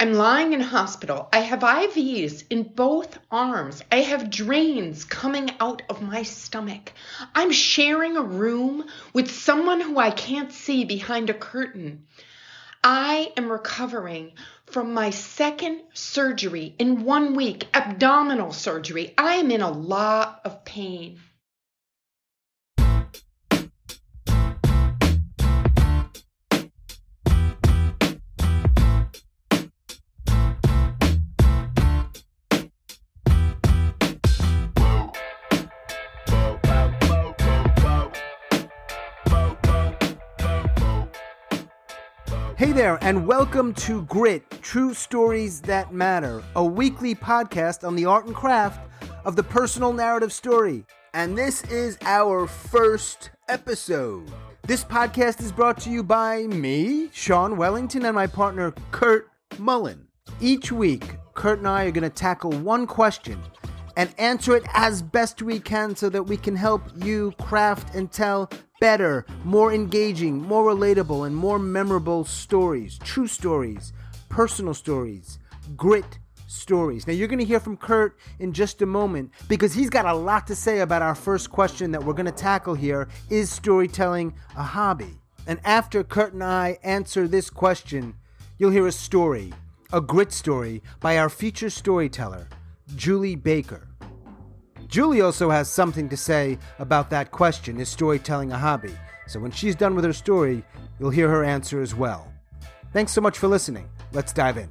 I'm lying in hospital. I have IVs in both arms. I have drains coming out of my stomach. I'm sharing a room with someone who I can't see behind a curtain. I am recovering from my second surgery in one week, abdominal surgery. I am in a lot of pain. Hey there, and welcome to Grit True Stories That Matter, a weekly podcast on the art and craft of the personal narrative story. And this is our first episode. This podcast is brought to you by me, Sean Wellington, and my partner, Kurt Mullen. Each week, Kurt and I are going to tackle one question and answer it as best we can so that we can help you craft and tell better, more engaging, more relatable, and more memorable stories, true stories, personal stories, grit stories. Now, you're going to hear from Kurt in just a moment because he's got a lot to say about our first question that we're going to tackle here Is storytelling a hobby? And after Kurt and I answer this question, you'll hear a story, a grit story, by our feature storyteller, Julie Baker. Julie also has something to say about that question is storytelling a hobby? So when she's done with her story, you'll hear her answer as well. Thanks so much for listening. Let's dive in.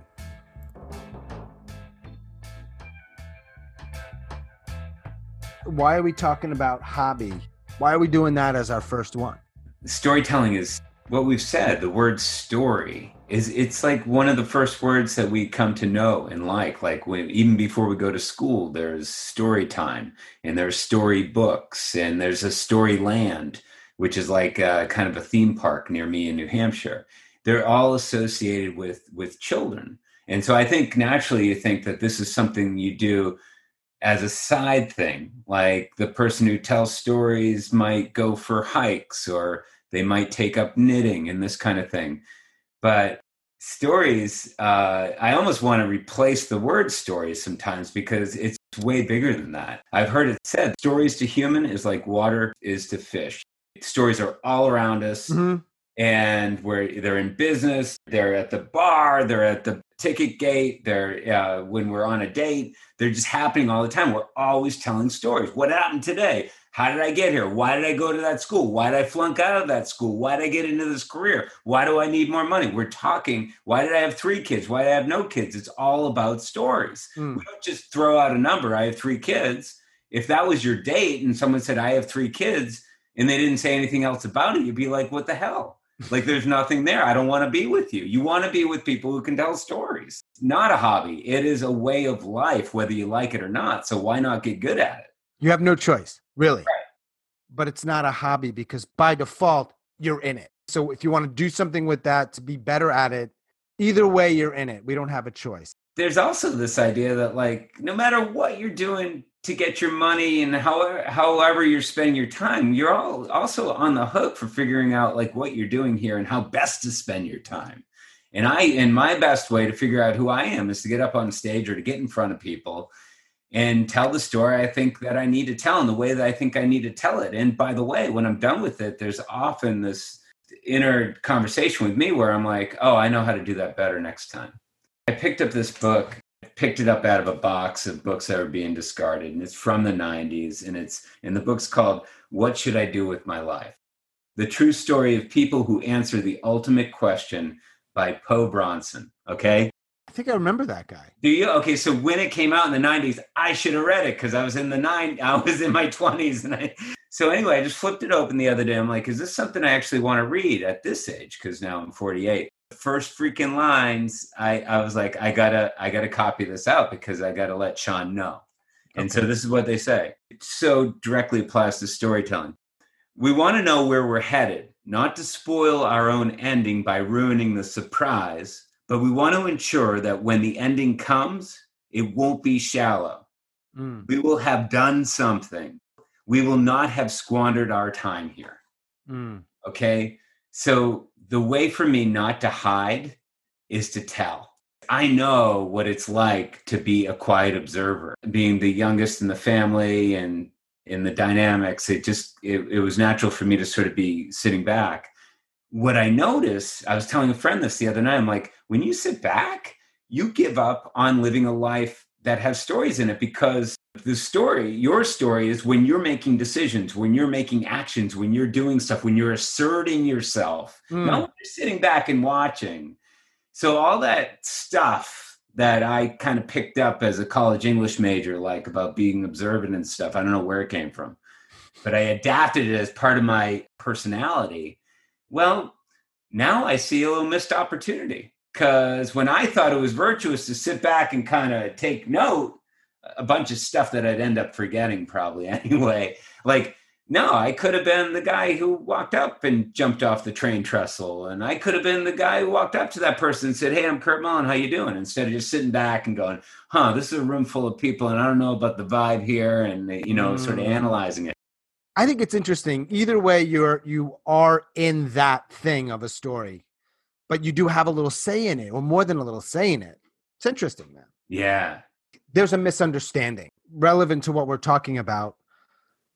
Why are we talking about hobby? Why are we doing that as our first one? Storytelling is what we've said. The word story is it's like one of the first words that we come to know and like like when even before we go to school there's story time and there's story books and there's a story land which is like a, kind of a theme park near me in new hampshire. They're all associated with with children. And so i think naturally you think that this is something you do as a side thing like the person who tells stories might go for hikes or they might take up knitting and this kind of thing. But stories uh, i almost want to replace the word stories sometimes because it's way bigger than that. I've heard it said stories to human is like water is to fish. Stories are all around us mm-hmm. and where they're in business they're at the bar they're at the ticket gate they're uh, when we're on a date they're just happening all the time. We're always telling stories. What happened today how did I get here? Why did I go to that school? Why did I flunk out of that school? Why did I get into this career? Why do I need more money? We're talking. Why did I have three kids? Why did I have no kids? It's all about stories. Mm. We don't just throw out a number. I have three kids. If that was your date and someone said, I have three kids, and they didn't say anything else about it, you'd be like, what the hell? like there's nothing there. I don't want to be with you. You want to be with people who can tell stories. It's not a hobby. It is a way of life, whether you like it or not. So why not get good at it? You have no choice, really. Right but it's not a hobby because by default you're in it. So if you want to do something with that to be better at it, either way you're in it. We don't have a choice. There's also this idea that like no matter what you're doing to get your money and however however you're spending your time, you're all also on the hook for figuring out like what you're doing here and how best to spend your time. And I and my best way to figure out who I am is to get up on stage or to get in front of people and tell the story I think that I need to tell in the way that I think I need to tell it. And by the way, when I'm done with it, there's often this inner conversation with me where I'm like, oh, I know how to do that better next time. I picked up this book, picked it up out of a box of books that were being discarded, and it's from the 90s. And it's and the book's called What Should I Do with My Life? The true story of people who answer the ultimate question by Po Bronson. Okay think I remember that guy. Do you? Okay, so when it came out in the '90s, I should have read it because I was in the nine. I was in my 20s, and I. So anyway, I just flipped it open the other day. I'm like, is this something I actually want to read at this age? Because now I'm 48. The first freaking lines, I I was like, I gotta I gotta copy this out because I gotta let Sean know. And okay. so this is what they say. It so directly applies to storytelling. We want to know where we're headed, not to spoil our own ending by ruining the surprise, but we want to ensure that when the ending comes, it won't be shallow. Mm. We will have done something. We will not have squandered our time here. Mm. Okay. So the way for me not to hide is to tell. I know what it's like to be a quiet observer, being the youngest in the family and in the dynamics. It just, it, it was natural for me to sort of be sitting back. What I noticed, I was telling a friend this the other night, I'm like, when you sit back, you give up on living a life that has stories in it because the story, your story is when you're making decisions, when you're making actions, when you're doing stuff, when you're asserting yourself, mm. not when you're sitting back and watching. So all that stuff that I kind of picked up as a college English major, like about being observant and stuff, I don't know where it came from, but I adapted it as part of my personality. Well, now I see a little missed opportunity because when I thought it was virtuous to sit back and kind of take note, a bunch of stuff that I'd end up forgetting probably anyway. Like, no, I could have been the guy who walked up and jumped off the train trestle, and I could have been the guy who walked up to that person and said, "Hey, I'm Kurt Mullen. How you doing?" Instead of just sitting back and going, "Huh, this is a room full of people, and I don't know about the vibe here," and you know, mm. sort of mm. analyzing it. I think it's interesting. Either way, you're you are in that thing of a story, but you do have a little say in it, or more than a little say in it. It's interesting, man. Yeah, there's a misunderstanding relevant to what we're talking about.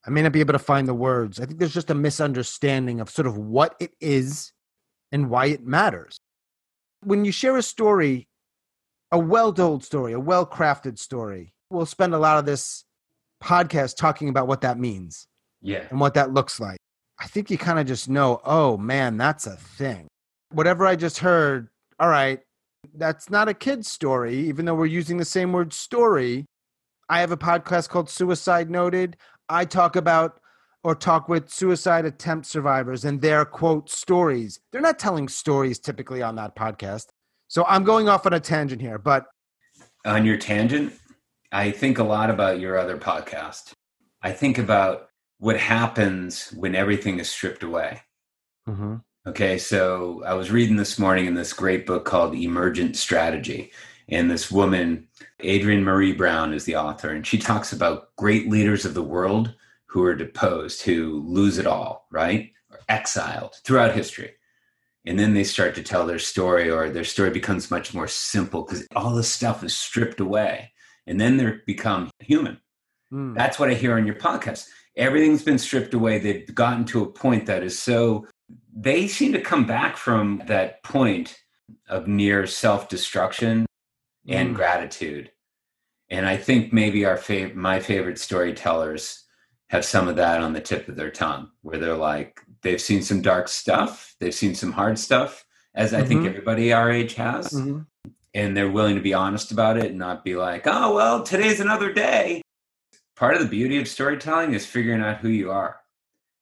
I may not be able to find the words. I think there's just a misunderstanding of sort of what it is and why it matters. When you share a story, a well told story, a well crafted story, we'll spend a lot of this podcast talking about what that means. Yeah. And what that looks like. I think you kind of just know, oh man, that's a thing. Whatever I just heard, all right, that's not a kid's story, even though we're using the same word story. I have a podcast called Suicide Noted. I talk about or talk with suicide attempt survivors and their quote stories. They're not telling stories typically on that podcast. So I'm going off on a tangent here, but on your tangent, I think a lot about your other podcast. I think about what happens when everything is stripped away. Mm-hmm. Okay, so I was reading this morning in this great book called Emergent Strategy. And this woman, adrienne maree brown, is the author. And she talks about great leaders of the world who are deposed, who lose it all, right? Or exiled throughout history. And then they start to tell their story, or their story becomes much more simple because all this stuff is stripped away. And then they become human. Mm. That's what I hear on your podcast. Everything's been stripped away. They've gotten to a point that is so they seem to come back from that point of near self destruction and mm. gratitude. And I think maybe our fav- my favorite storytellers have some of that on the tip of their tongue, where they're like, they've seen some dark stuff, they've seen some hard stuff, as I mm-hmm. think everybody our age has. Mm-hmm. And they're willing to be honest about it and not be like, oh, well, today's another day. Part of the beauty of storytelling is figuring out who you are.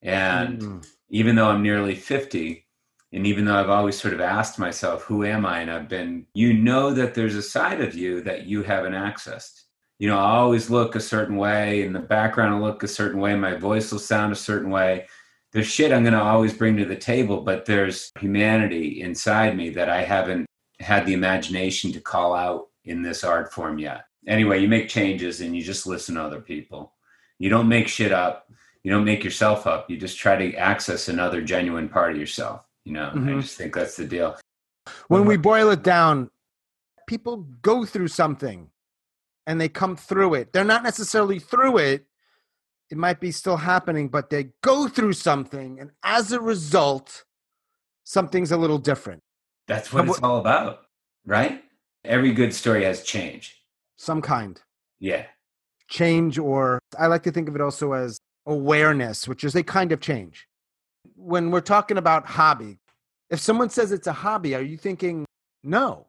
And mm even though I'm nearly 50, and even though I've always sort of asked myself, who am I? And I've been, you know, that there's a side of you that you haven't accessed. You know, I always look a certain way, in the background, I look a certain way, my voice will sound a certain way. There's shit I'm going to always bring to the table, but there's humanity inside me that I haven't had the imagination to call out in this art form yet. Anyway, you make changes and you just listen to other people. You don't make shit up you don't make yourself up. You just try to access another genuine part of yourself. You know, mm-hmm. I just think that's the deal. When we boil it down, people go through something and they come through it. They're not necessarily through it. It might be still happening, but they go through something. And as a result, something's a little different. That's what it's all about, right? Every good story has change. Some kind. Yeah. Change, or I like to think of it also as awareness, which is a kind of change. When we're talking about hobby, if someone says it's a hobby, are you thinking, no?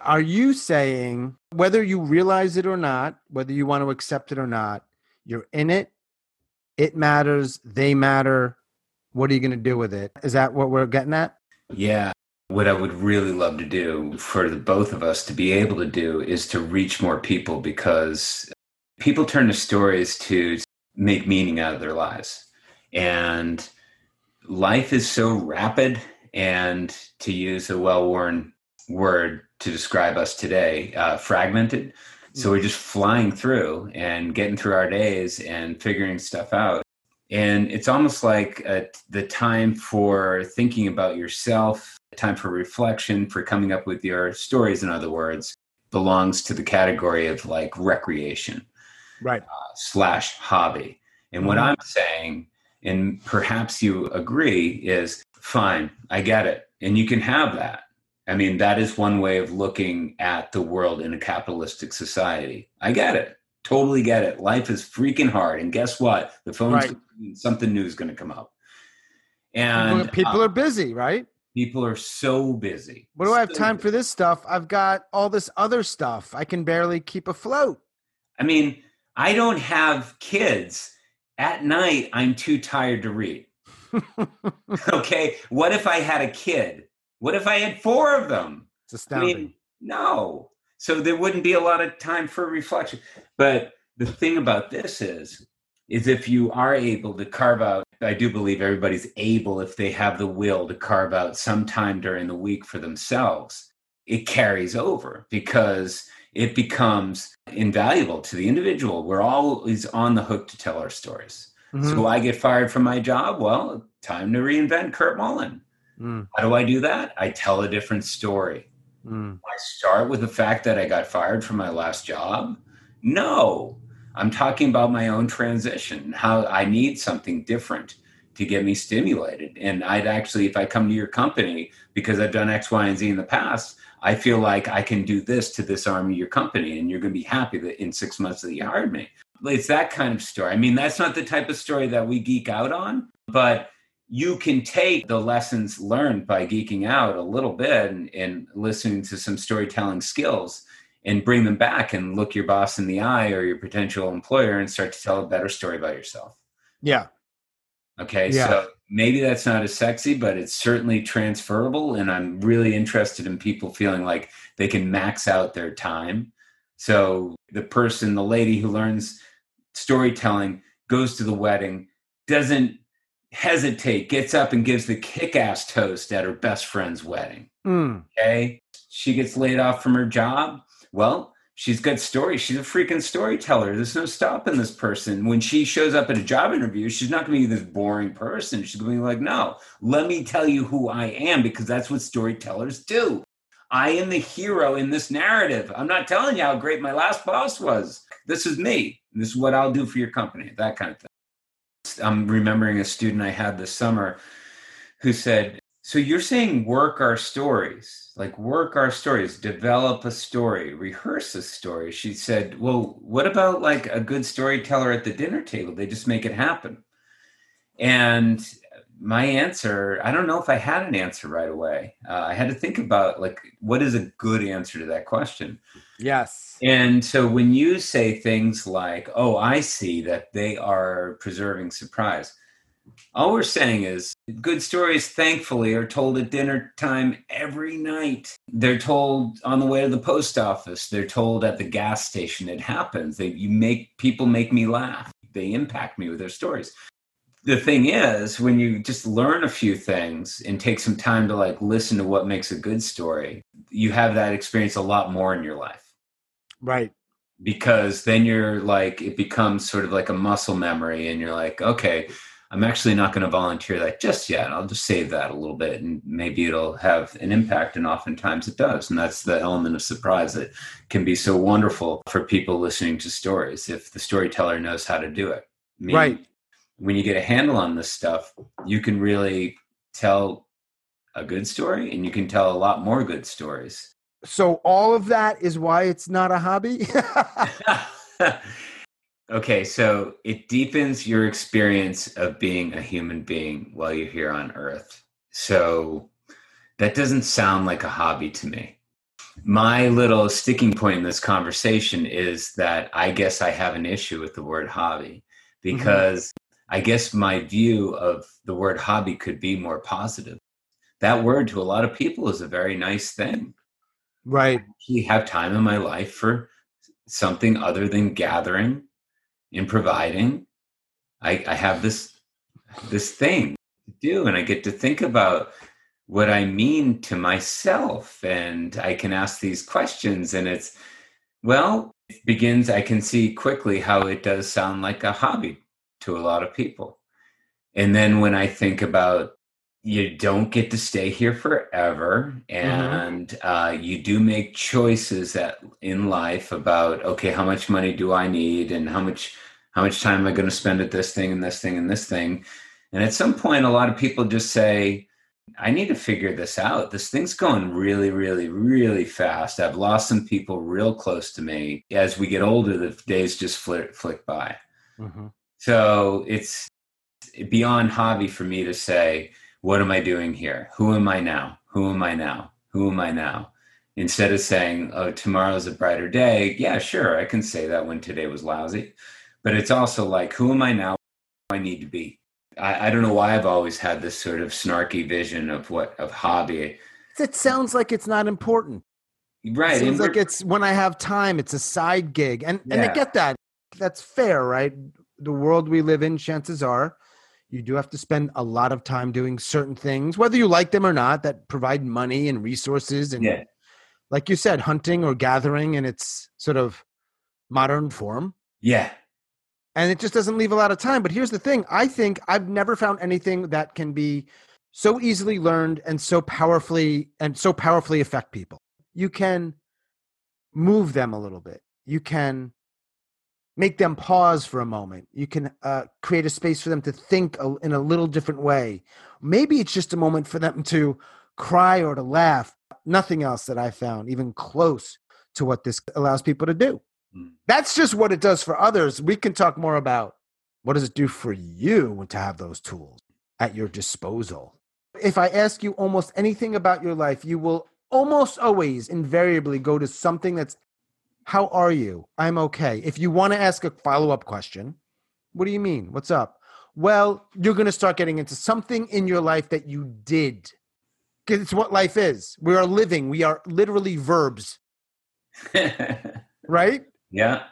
Are you saying, whether you realize it or not, whether you want to accept it or not, you're in it, it matters, they matter. What are you going to do with it? Is that what we're getting at? Yeah. What I would really love to do for the both of us to be able to do is to reach more people because people turn to stories to make meaning out of their lives. And life is so rapid, and to use a well worn word to describe us today, uh, fragmented. So we're just flying through and getting through our days and figuring stuff out. And it's almost like a, the time for thinking about yourself, time for reflection, for coming up with your stories, in other words, belongs to the category of like recreation right. uh, slash hobby. And what Mhm. i'm saying and perhaps you agree is fine i get it. And you can have that. I mean that is one way of looking at the world in a capitalistic society. I get it. Totally get it. Life is freaking hard. And guess what? The phone's Right. something new is going to come up. And people uh, are busy right? people are so busy. What do i have So time for this stuff? I've got all this other stuff. I can barely keep afloat. I mean, I don't have kids. At night, I'm too tired to read. okay. What if I had a kid? What if I had four of them? it's I astounding mean, no. So there wouldn't be a lot of time for reflection. But the thing about this is, is if you are able to carve out, I do believe everybody's able, if they have the will to carve out some time during the week for themselves, it carries over because it becomes invaluable to the individual. We're always on the hook to tell our stories. Mhm. So I get fired from my job. Well, time to reinvent Kurt Mullen. Mm, How do I do that? I tell a different story. mm. I start with the fact that I got fired from my last job? No. I'm talking about my own transition, how I need something different to get me stimulated. And I'd actually, if I come to your company because I've done X, Y, and Z in the past, I feel like I can do this to this arm of your company, and you're going to be happy that in six months that you hired me. It's that kind of story. I mean, that's not the type of story that we geek out on, but you can take the lessons learned by geeking out a little bit and, and listening to some storytelling skills and bring them back and look your boss in the eye or your potential employer and start to tell a better story about yourself. yeah Okay. Yeah. So maybe that's not as sexy, but it's certainly transferable. And I'm really interested in people feeling like they can max out their time. So the person, the lady who learns storytelling, goes to the wedding, doesn't hesitate, gets up and gives the kick ass toast at her best friend's wedding. Mm, Okay. She gets laid off from her job. Well, she's got stories. She's a freaking storyteller. There's no stopping this person. When she shows up at a job interview, she's not going to be this boring person. She's going to be like, no, let me tell you who I am because that's what storytellers do. I am the hero in this narrative. I'm not telling you how great my last boss was. This is me. This is what I'll do for your company, that kind of thing. I'm remembering a student I had this summer who said, So you're saying work our stories, like work our stories, develop a story, rehearse a story. She said, Well, what about like a good storyteller at the dinner table? They just make it happen. And my answer, I don't know if I had an answer right away. Uh, I had to think about like, what is a good answer to that question? yes And so when you say things like, oh, I see that they are preserving surprise, all we're saying is good stories, thankfully, are told at dinner time every night. They're told on the way to the post office. They're told at the gas station. It happens. They you make people make me laugh. They impact me with their stories. The thing is, when you just learn a few things and take some time to like listen to what makes a good story, you have that experience a lot more in your life right because then you're like it becomes sort of like a muscle memory and you're like okay i'm actually not going to volunteer that just yet. I'll just save that a little bit and maybe it'll have an impact and oftentimes it does and that's the element of surprise that can be so wonderful for people listening to stories if the storyteller knows how to do it. I mean, Right. when you get a handle on this stuff you can really tell a good story and you can tell a lot more good stories. So all of that is why it's not a hobby okay, so it deepens your experience of being a human being while you're here on Earth. So that doesn't sound like a hobby to me. My little sticking point in this conversation is that I guess I have an issue with the word hobby mm-hmm. because I guess my view of the word hobby could be more positive. That word to a lot of people is a very nice thing right actually have time in my life for something other than gathering and providing. I, I have this this thing to do, and I get to think about what I mean to myself, and I can ask these questions, and it's well, it begins. I can see quickly how it does sound like a hobby to a lot of people, and then when I think about you don't get to stay here forever and mm-hmm. uh, you do make choices that in life about okay how much money do i need and how much how much time am i going to spend at this thing and this thing and this thing and at some point a lot of people just say i need to figure this out this thing's going really really really fast i've lost some people real close to me as we get older the days just flick, flick by mm-hmm. so it's beyond hobby for me to say what am I doing here? Who am I now? Who am I now? Who am I now? Instead of saying, oh, tomorrow's a brighter day. Yeah, sure, I can say that when today was lousy. But it's also like, who am I now? I need to be. I, I don't know why I've always had this sort of snarky vision of what of hobby. It sounds like it's not important. Right. It seems like it's when I have time, it's a side gig. And yeah. and I get that. That's fair, right? The world we live in, chances are, you do have to spend a lot of time doing certain things whether you like them or not that provide money and resources and yeah. like you said hunting or gathering in its sort of modern form yeah and it just doesn't leave a lot of time but here's the thing i think i've never found anything that can be so easily learned and so powerfully and so powerfully affect people you can move them a little bit you can make them pause for a moment. You can uh, create a space for them to think a, in a little different way. Maybe it's just a moment for them to cry or to laugh. Nothing else that I found even close to what this allows people to do. Mm. That's just what it does for others. We can talk more about what does it do for you to have those tools at your disposal. If I ask you almost anything about your life, you will almost always invariably go to something that's how are you? I'm okay. If you want to ask a follow up question, what do you mean? What's up? Well, you're going to start getting into something in your life that you did. Because it's what life is. We are living, we are literally verbs. right? Yeah.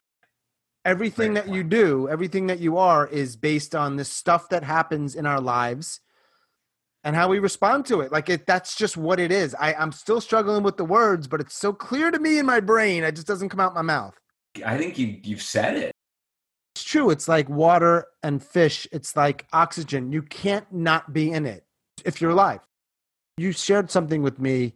Everything that you do, everything that you are is based on the stuff that happens in our lives and how we respond to it. Like it, that's just what it is. I, I'm still struggling with the words, but it's so clear to me in my brain. It just doesn't come out my mouth. I think you you've said it. It's true. It's like water and fish. It's like oxygen. You can't not be in it if you're alive. You shared something with me,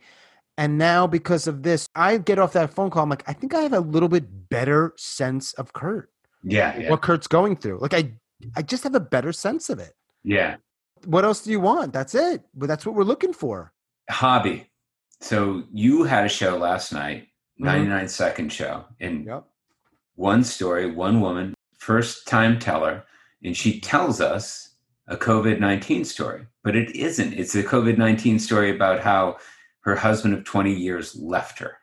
and now because of this, I get off that phone call. I'm like, I think I have a little bit better sense of Kurt. Yeah, yeah. What Kurt's going through. Like I, I just have a better sense of it. Yeah what else do you want? That's it. But that's what we're looking for. Hobby. So you had a show last night, mm-hmm. 99 second show, and yep. one story, one woman, first time teller, and she tells us a COVID 19 story, but it isn't. It's a COVID 19 story about how her husband of 20 years left her.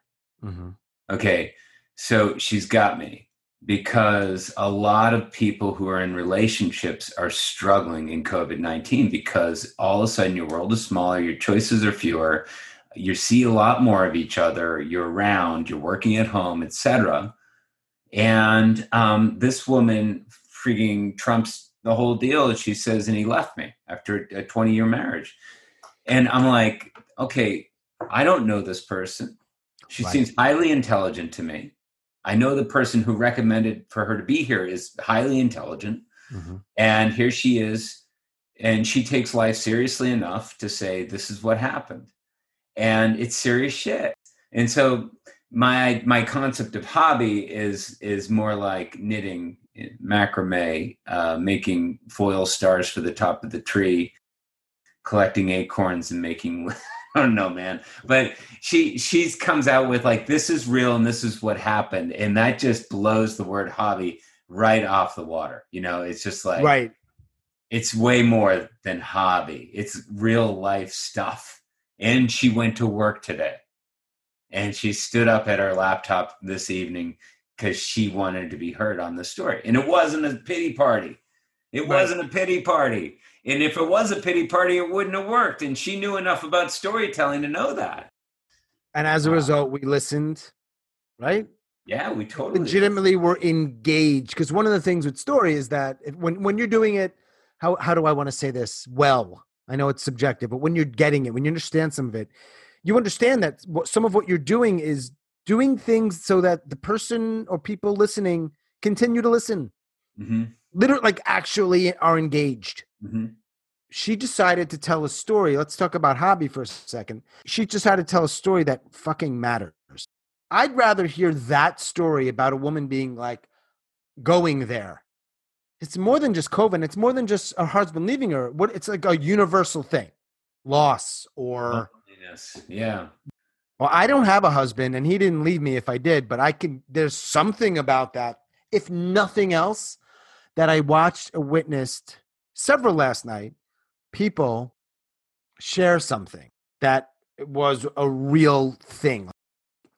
Mm-hmm. Okay. So she's got me because a lot of people who are in relationships are struggling in COVID 19 because all of a sudden your world is smaller, your choices are fewer, you see a lot more of each other, you're around, you're working at home, etc. And um, this woman freaking trumps the whole deal. She says, and he left me after a 20 year marriage. And I'm like, okay, I don't know this person. She right. seems highly intelligent to me. I know the person who recommended for her to be here is highly intelligent. Mm-hmm. And here she is. And she takes life seriously enough to say, this is what happened. And it's serious shit. And so my my concept of hobby is is more like knitting macrame uh, making foil stars for the top of the tree collecting acorns and making I don't know, man. But she she's comes out with like this is real and this is what happened, and that just blows the word hobby right off the water. You know, it's just like right. It's way more than hobby. It's real life stuff. And she went to work today, and she stood up at her laptop this evening because she wanted to be heard on the story, and it wasn't a pity party. It right. wasn't a pity party. And if it was a pity party, it wouldn't have worked. And she knew enough about storytelling to know that. And as a result, we listened, right? Yeah, we totally legitimately were engaged. Because one of the things with story is that when when you're doing it, how how do I want to say this? Well, I know it's subjective, but when you're getting it, when you understand some of it, you understand that some of what you're doing is doing things so that the person or people listening continue to listen. Mm-hmm. Literally, like actually are engaged. Mm-hmm. she decided to tell a story. Let's talk about hobby for a second. She decided to tell a story that fucking matters. I'd rather hear that story about a woman being like going there. It's more than just COVID. It's more than just her husband leaving her. What it's like a universal thing. Loss or Yes. Yeah. well, I don't have a husband and he didn't leave me if I did, but I can there's something about that, if nothing else, that I watched or witnessed several last night, people share something that was a real thing,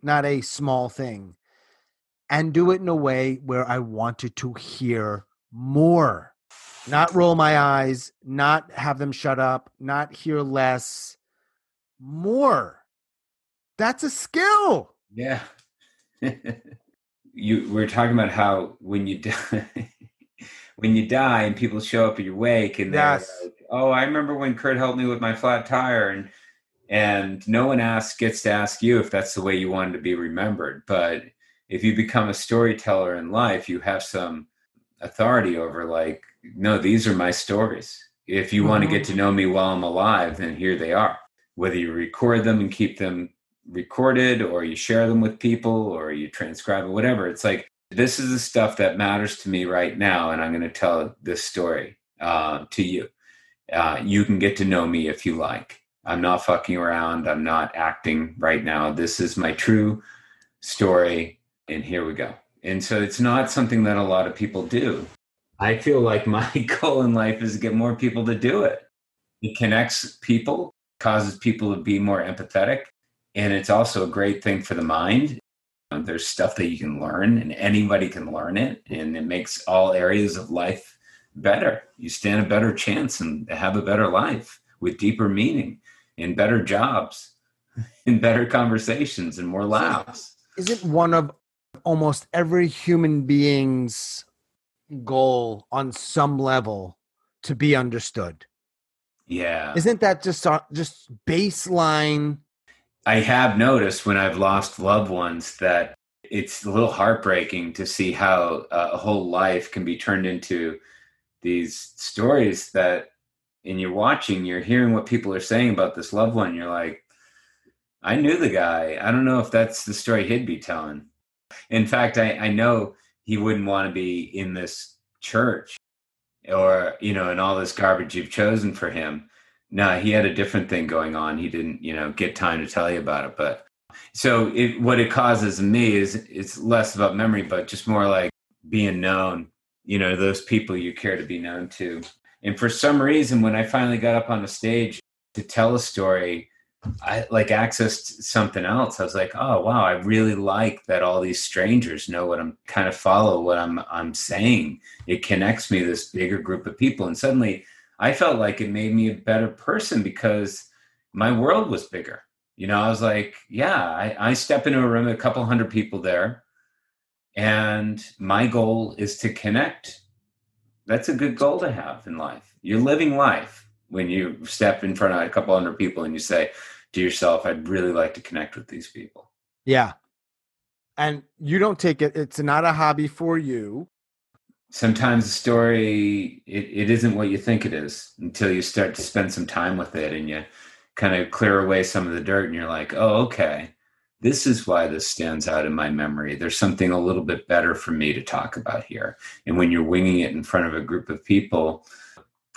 not a small thing, and do it in a way where I wanted to hear more. Not roll my eyes, not have them shut up, not hear less, more. That's a skill. Yeah. you we are talking about how when you die when you die and people show up at your wake and they're Yes. like, "Oh, I remember when Kurt helped me with my flat tire," and and no one asks gets to ask you if that's the way you wanted to be remembered. But if you become a storyteller in life, you have some authority over like, no, these are my stories. If you want to get mm-hmm. to know me while I'm alive, then here they are. Whether you record them and keep them recorded or you share them with people or you transcribe it, whatever. It's like, this is the stuff that matters to me right now. And I'm going to tell this story uh, to you. Uh, you can get to know me if you like. I'm not fucking around. I'm not acting right now. This is my true story. And here we go. And so it's not something that a lot of people do. I feel like my goal in life is to get more people to do it. It connects people, causes people to be more empathetic, and it's also a great thing for the mind. Um, There's stuff that you can learn, and anybody can learn it, and it makes all areas of life better. You stand a better chance and have a better life with deeper meaning, and better jobs, and better conversations, and more laughs. Isn't one of almost every human being's goal on some level to be understood? Yeah. Isn't that just uh, just baseline? I have noticed when I've lost loved ones that it's a little heartbreaking to see how uh, a whole life can be turned into these stories that, and you're watching, you're hearing what people are saying about this loved one. You're like, I knew the guy. I don't know if that's the story he'd be telling. In fact, I, I know he wouldn't want to be in this church or, you know, in all this garbage you've chosen for him. No, he had a different thing going on. He didn't, you know, get time to tell you about it. But so it, what it causes me is it's less about memory, but just more like being known, you know, those people you care to be known to. And for some reason, when I finally got up on the stage to tell a story, I like accessed something else. I was like, oh wow, I really like that all these strangers know what I'm kind of follow what I'm I'm saying. It connects me this bigger group of people. And suddenly I felt like it made me a better person because my world was bigger. You know, I was like, yeah, I, I step into a room, a couple hundred people there, and my goal is to connect. That's a good goal to have in life. You're living life when you step in front of a couple hundred people and you say to yourself, I'd really like to connect with these people. Yeah. And you don't take it, it's not a hobby for you. Sometimes the story it, it isn't what you think it is until you start to spend some time with it and you kind of clear away some of the dirt and you're like, oh, okay, this is why this stands out in my memory. There's something a little bit better for me to talk about here. And when you're winging it in front of a group of people,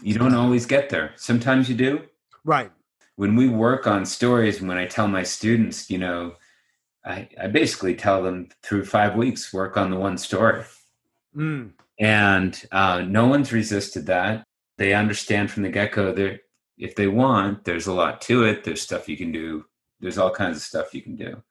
you don't always get there. Sometimes you do. Right. When we work on stories, and when I tell my students, you know, I, I basically tell them through five weeks, work on the one story. Mm. And uh, no one's resisted that. They understand from the get go that if they want, there's a lot to it. There's stuff you can do. There's all kinds of stuff you can do.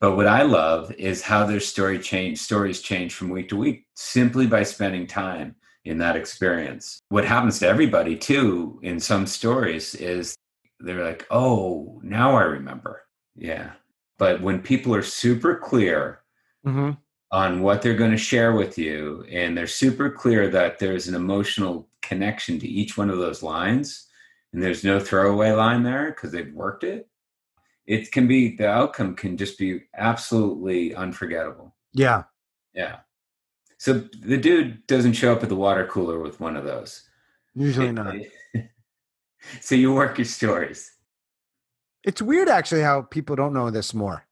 But what I love is how their story change stories change from week to week simply by spending time in that experience. What happens to everybody too in some stories is they're like, "Oh, now I remember." Yeah. But when people are super clear hmm on what they're going to share with you and they're super clear that there's an emotional connection to each one of those lines and there's no throwaway line there because they've worked it it can be the outcome can just be absolutely unforgettable Yeah. yeah so the dude doesn't show up at the water cooler with one of those Usually not. so you work your stories. It's weird, actually, how people don't know this more.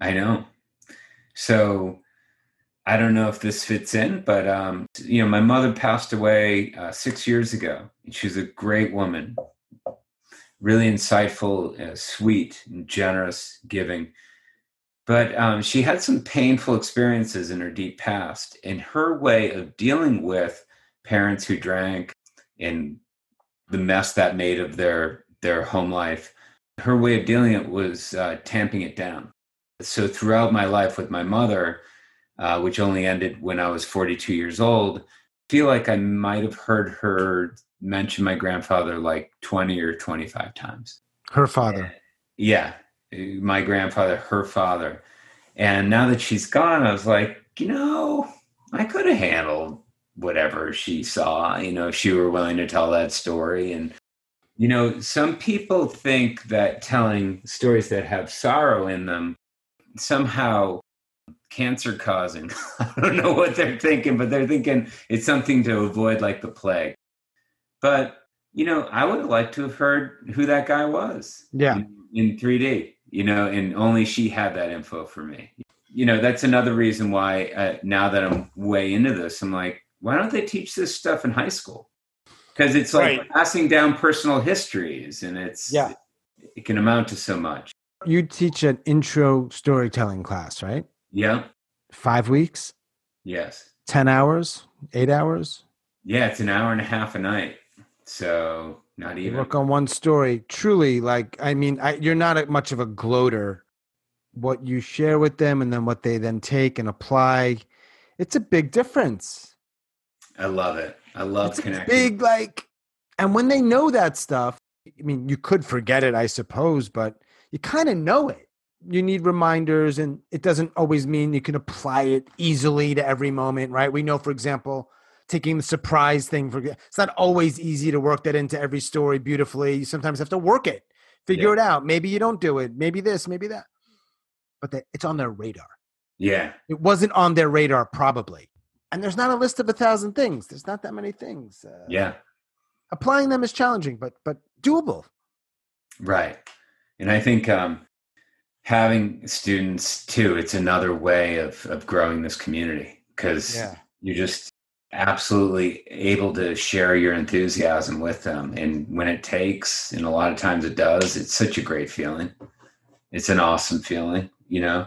I know. So I don't know if this fits in, but um, you know, my mother passed away uh, six years ago. She was a great woman, really insightful, uh, sweet, and generous, giving. But um, she had some painful experiences in her deep past, and her way of dealing with parents who drank and the mess that made of their their home life. Her way of dealing it was uh, tamping it down. So throughout my life with my mother, uh, which only ended when I was 42 years old, I feel like I might have heard her mention my grandfather like 20 or 25 times. Her father. Yeah, my grandfather, her father. And now that she's gone, I was like, you know, I could have handled whatever she saw, you know, if she were willing to tell that story. And, you know, some people think that telling stories that have sorrow in them somehow cancer causing. I don't know what they're thinking, but they're thinking it's something to avoid like the plague. But, you know, I would have liked to have heard who that guy was. Yeah. In, in 3D, you know, and only she had that info for me. You know, that's another reason why uh, now that I'm way into this, I'm like, why don't they teach this stuff in high school? Because it's like right. passing down personal histories and it's, yeah. it can amount to so much. You teach an intro storytelling class, right? Yeah. Five weeks? Yes. 10 hours? Eight hours? Yeah, it's an hour and a half a night. So not even. You work on one story. Truly, like, I mean, I, you're not a, much of a gloater. What you share with them and then what they then take and apply, it's a big difference. I love it. I love it's connecting. Big like, and when they know that stuff, I mean, you could forget it, I suppose, but you kind of know it. You need reminders, and it doesn't always mean you can apply it easily to every moment, right? We know, for example, taking the surprise thing for it's not always easy to work that into every story beautifully. You sometimes have to work it, figure yeah. it out. Maybe you don't do it. Maybe this, maybe that. But they, it's on their radar. Yeah. It wasn't on their radar, probably and there's not a list of a thousand things. There's not that many things. Uh, yeah, applying them is challenging, but but doable. Right, and I think um, having students too, it's another way of of growing this community because yeah. you're just absolutely able to share your enthusiasm with them, and when it takes, and a lot of times it does, it's such a great feeling. It's an awesome feeling, you know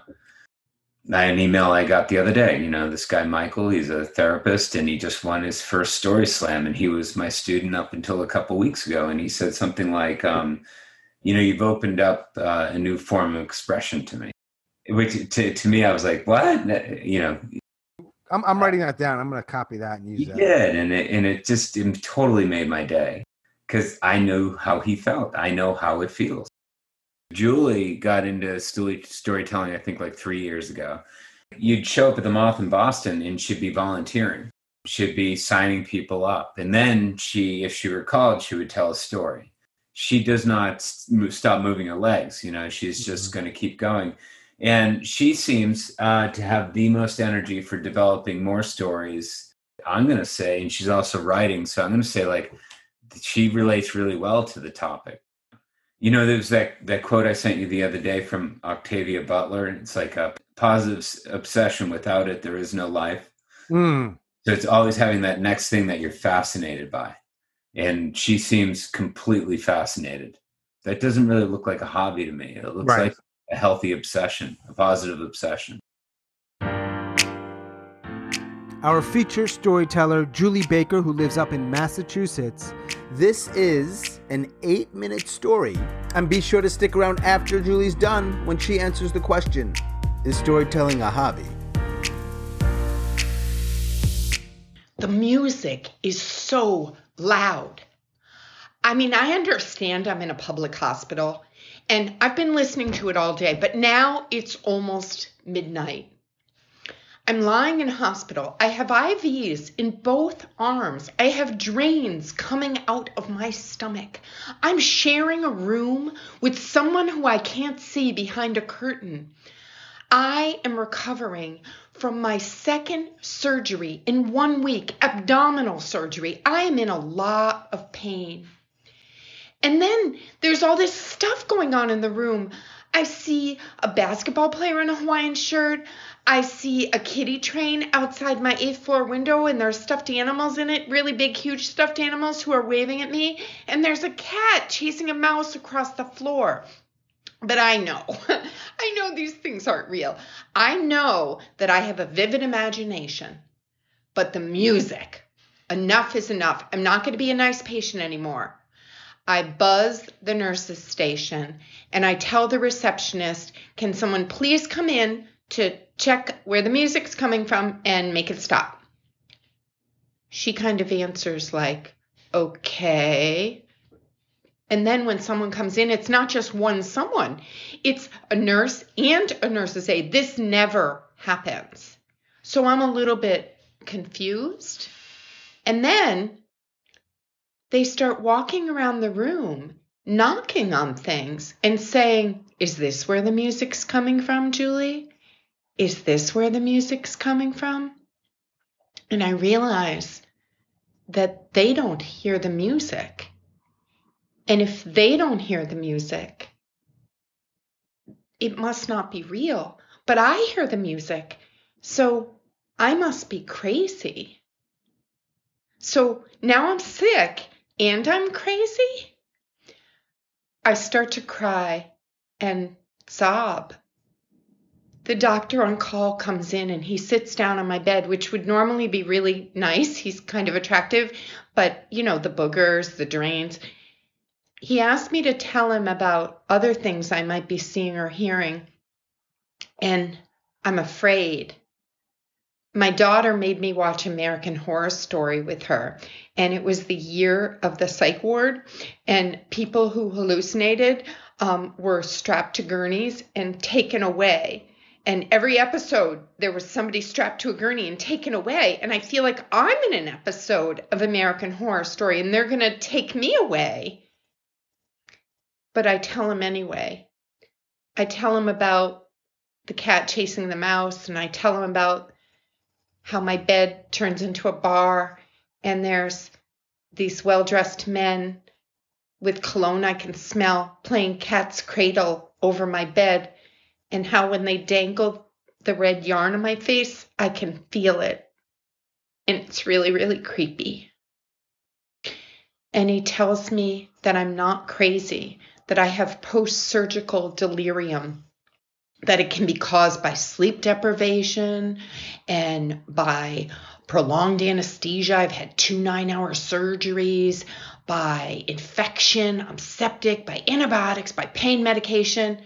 I, an email I got the other day. You know, this guy Michael, he's a therapist, and he just won his first story slam, and he was my student up until a couple weeks ago. And he said something like, um, "You know, you've opened up uh, a new form of expression to me." Which to to me, I was like, "What?" You know. I'm I'm writing that down. I'm going to copy that and use he that. did, and it and it just it totally made my day because I knew how he felt. I know how it feels. Julie got into storytelling, I think, like three years ago. You'd show up at the Moth in Boston and she'd be volunteering. She'd be signing people up. And then she, if she recalled, she would tell a story. She does not stop moving her legs. You know, she's just mm-hmm. going to keep going. And she seems uh, to have the most energy for developing more stories. I'm going to say, and she's also writing. So I'm going to say, like, she relates really well to the topic. You know, there's that that quote I sent you the other day from Octavia Butler. It's like a positive obsession. Without it, there is no life. Mm. So it's always having that next thing that you're fascinated by, and she seems completely fascinated. That doesn't really look like a hobby to me. It looks right. like a healthy obsession, a positive obsession. Our feature storyteller, Julie Baker, who lives up in Massachusetts. This is an eight minute story. And be sure to stick around after Julie's done when she answers the question Is storytelling a hobby? The music is so loud. I mean, I understand I'm in a public hospital and I've been listening to it all day, but now it's almost midnight. I'm lying in hospital. I have IVs in both arms. I have drains coming out of my stomach. I'm sharing a room with someone who I can't see behind a curtain. I am recovering from my second surgery in one week, abdominal surgery. I am in a lot of pain. And then there's all this stuff going on in the room. I see a basketball player in a Hawaiian shirt. I see a kitty train outside my eighth floor window, and there's stuffed animals in it, really big, huge stuffed animals who are waving at me. And there's a cat chasing a mouse across the floor. But I know, I know these things aren't real. I know that I have a vivid imagination. But the music, enough is enough. I'm not going to be a nice patient anymore. I buzz the nurse's station and I tell the receptionist, can someone please come in to check where the music's coming from and make it stop? She kind of answers like, okay. And then when someone comes in, it's not just one someone, it's a nurse and a nurse's aide. This never happens. So I'm a little bit confused. And then they start walking around the room, knocking on things and saying, Is this where the music's coming from, Julie? Is this where the music's coming from? And I realize that they don't hear the music. And if they don't hear the music, it must not be real. But I hear the music, so I must be crazy. So now I'm sick and I'm crazy. I start to cry and sob. The doctor on call comes in and he sits down on my bed, which would normally be really nice. He's kind of attractive, but you know, the boogers, the drains. He asked me to tell him about other things I might be seeing or hearing. And I'm afraid my daughter made me watch American Horror Story with her, and it was the year of the psych ward, and people who hallucinated um, were strapped to gurneys and taken away. And every episode, there was somebody strapped to a gurney and taken away. And I feel like I'm in an episode of American Horror Story, and they're going to take me away. But I tell him anyway. I tell him about the cat chasing the mouse, and I tell him about how my bed turns into a bar and there's these well dressed men with cologne I can smell playing cat's cradle over my bed, and how when they dangle the red yarn on my face, I can feel it. And it's really, really creepy. And he tells me that I'm not crazy, that I have post surgical delirium that it can be caused by sleep deprivation and by prolonged anesthesia. I've had two nine hour surgeries, by infection, I'm septic, by antibiotics, by pain medication. I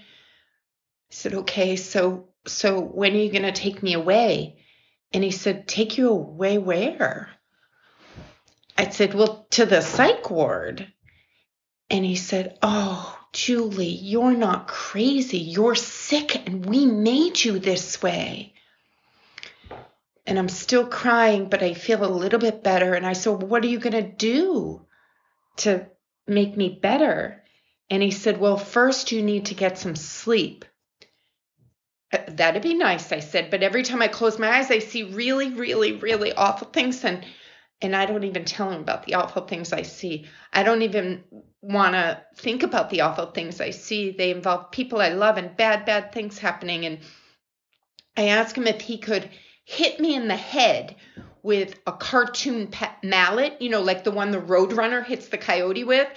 said, okay, so so when are you gonna take me away? And he said, Take you away where? I said, Well, to the psych ward. And he said, Oh, Julie, you're not crazy. You're sick and we made you this way. And I'm still crying, but I feel a little bit better. And I said, What are you going to do to make me better? And he said, Well, first you need to get some sleep. Uh, that'd be nice, I said. But every time I close my eyes, I see really, really, really awful things. And and I don't even tell him about the awful things I see. I don't even want to think about the awful things I see. They involve people I love and bad, bad things happening. And I asked him if he could hit me in the head with a cartoon mallet, you know, like the one the Roadrunner hits the coyote with,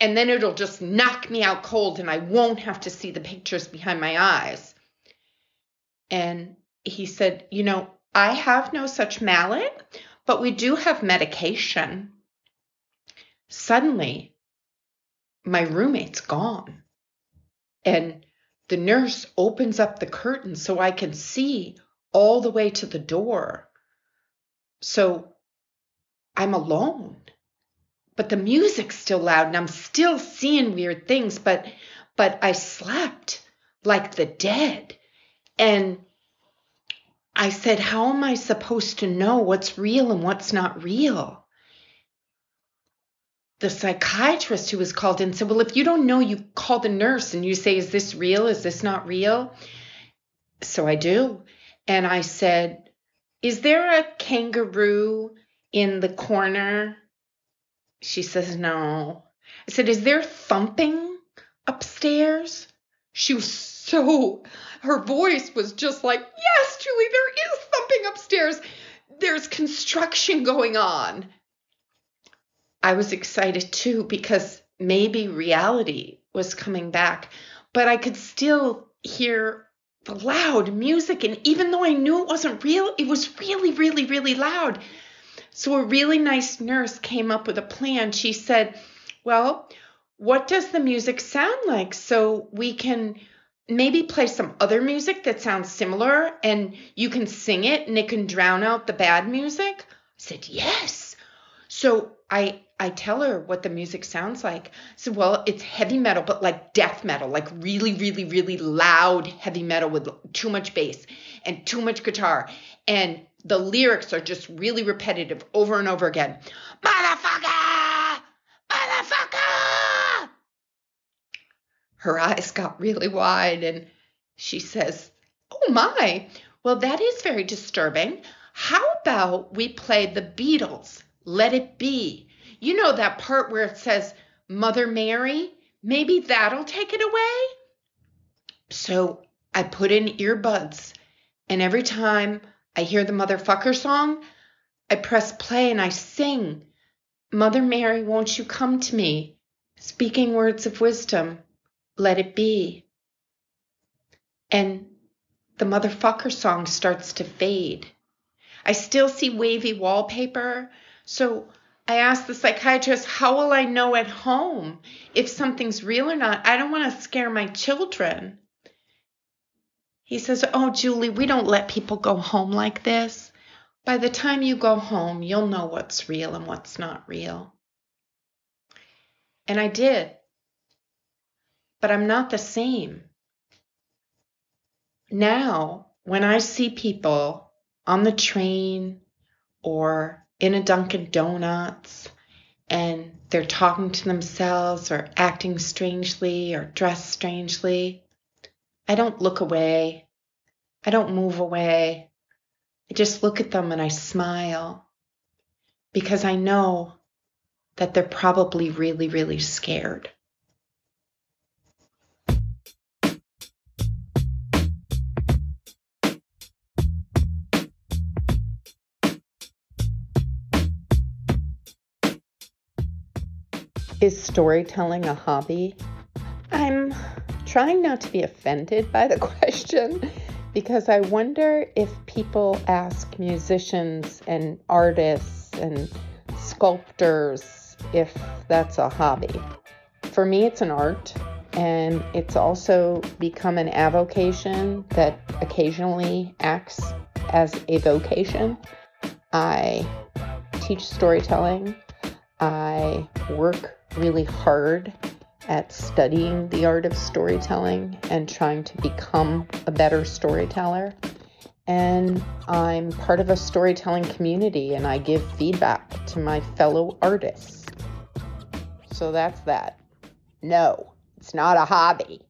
and then it'll just knock me out cold and I won't have to see the pictures behind my eyes. And he said, You know, I have no such mallet, but we do have medication. Suddenly, my roommate's gone. And the nurse opens up the curtain so I can see all the way to the door. So I'm alone. But the music's still loud and I'm still seeing weird things, but but I slept like the dead. And I said, How am I supposed to know what's real and what's not real? The psychiatrist who was called in said, Well, if you don't know, you call the nurse and you say, Is this real? Is this not real? So I do. And I said, Is there a kangaroo in the corner? She says, No. I said, Is there thumping upstairs? She was so, her voice was just like, Yes, Julie, there is thumping upstairs. There's construction going on. I was excited too because maybe reality was coming back, but I could still hear the loud music. And even though I knew it wasn't real, it was really, really, really loud. So a really nice nurse came up with a plan. She said, Well, what does the music sound like so we can maybe play some other music that sounds similar and you can sing it and it can drown out the bad music? I said, Yes. So I I tell her what the music sounds like. So well, it's heavy metal, but like death metal, like really, really, really loud heavy metal with too much bass and too much guitar. And the lyrics are just really repetitive over and over again. Motherfucker! Motherfucker! Her eyes got really wide and she says, Oh my, well, that is very disturbing. How about we play the Beatles? Let it be. You know that part where it says Mother Mary? Maybe that'll take it away? So I put in earbuds, and every time I hear the motherfucker song, I press play and I sing, Mother Mary, won't you come to me? Speaking words of wisdom, let it be. And the motherfucker song starts to fade. I still see wavy wallpaper, so I asked the psychiatrist, How will I know at home if something's real or not? I don't want to scare my children. He says, Oh, Julie, we don't let people go home like this. By the time you go home, you'll know what's real and what's not real. And I did. But I'm not the same. Now, when I see people on the train or in a Dunkin' Donuts and they're talking to themselves or acting strangely or dressed strangely, I don't look away. I don't move away. I just look at them and I smile because I know that they're probably really, really scared. Is storytelling a hobby? I'm trying not to be offended by the question because I wonder if people ask musicians and artists and sculptors if that's a hobby. For me, it's an art, and it's also become an avocation that occasionally acts as a vocation. I teach storytelling. I work really hard at studying the art of storytelling and trying to become a better storyteller. And I'm part of a storytelling community and I give feedback to my fellow artists. So that's that. No, it's not a hobby.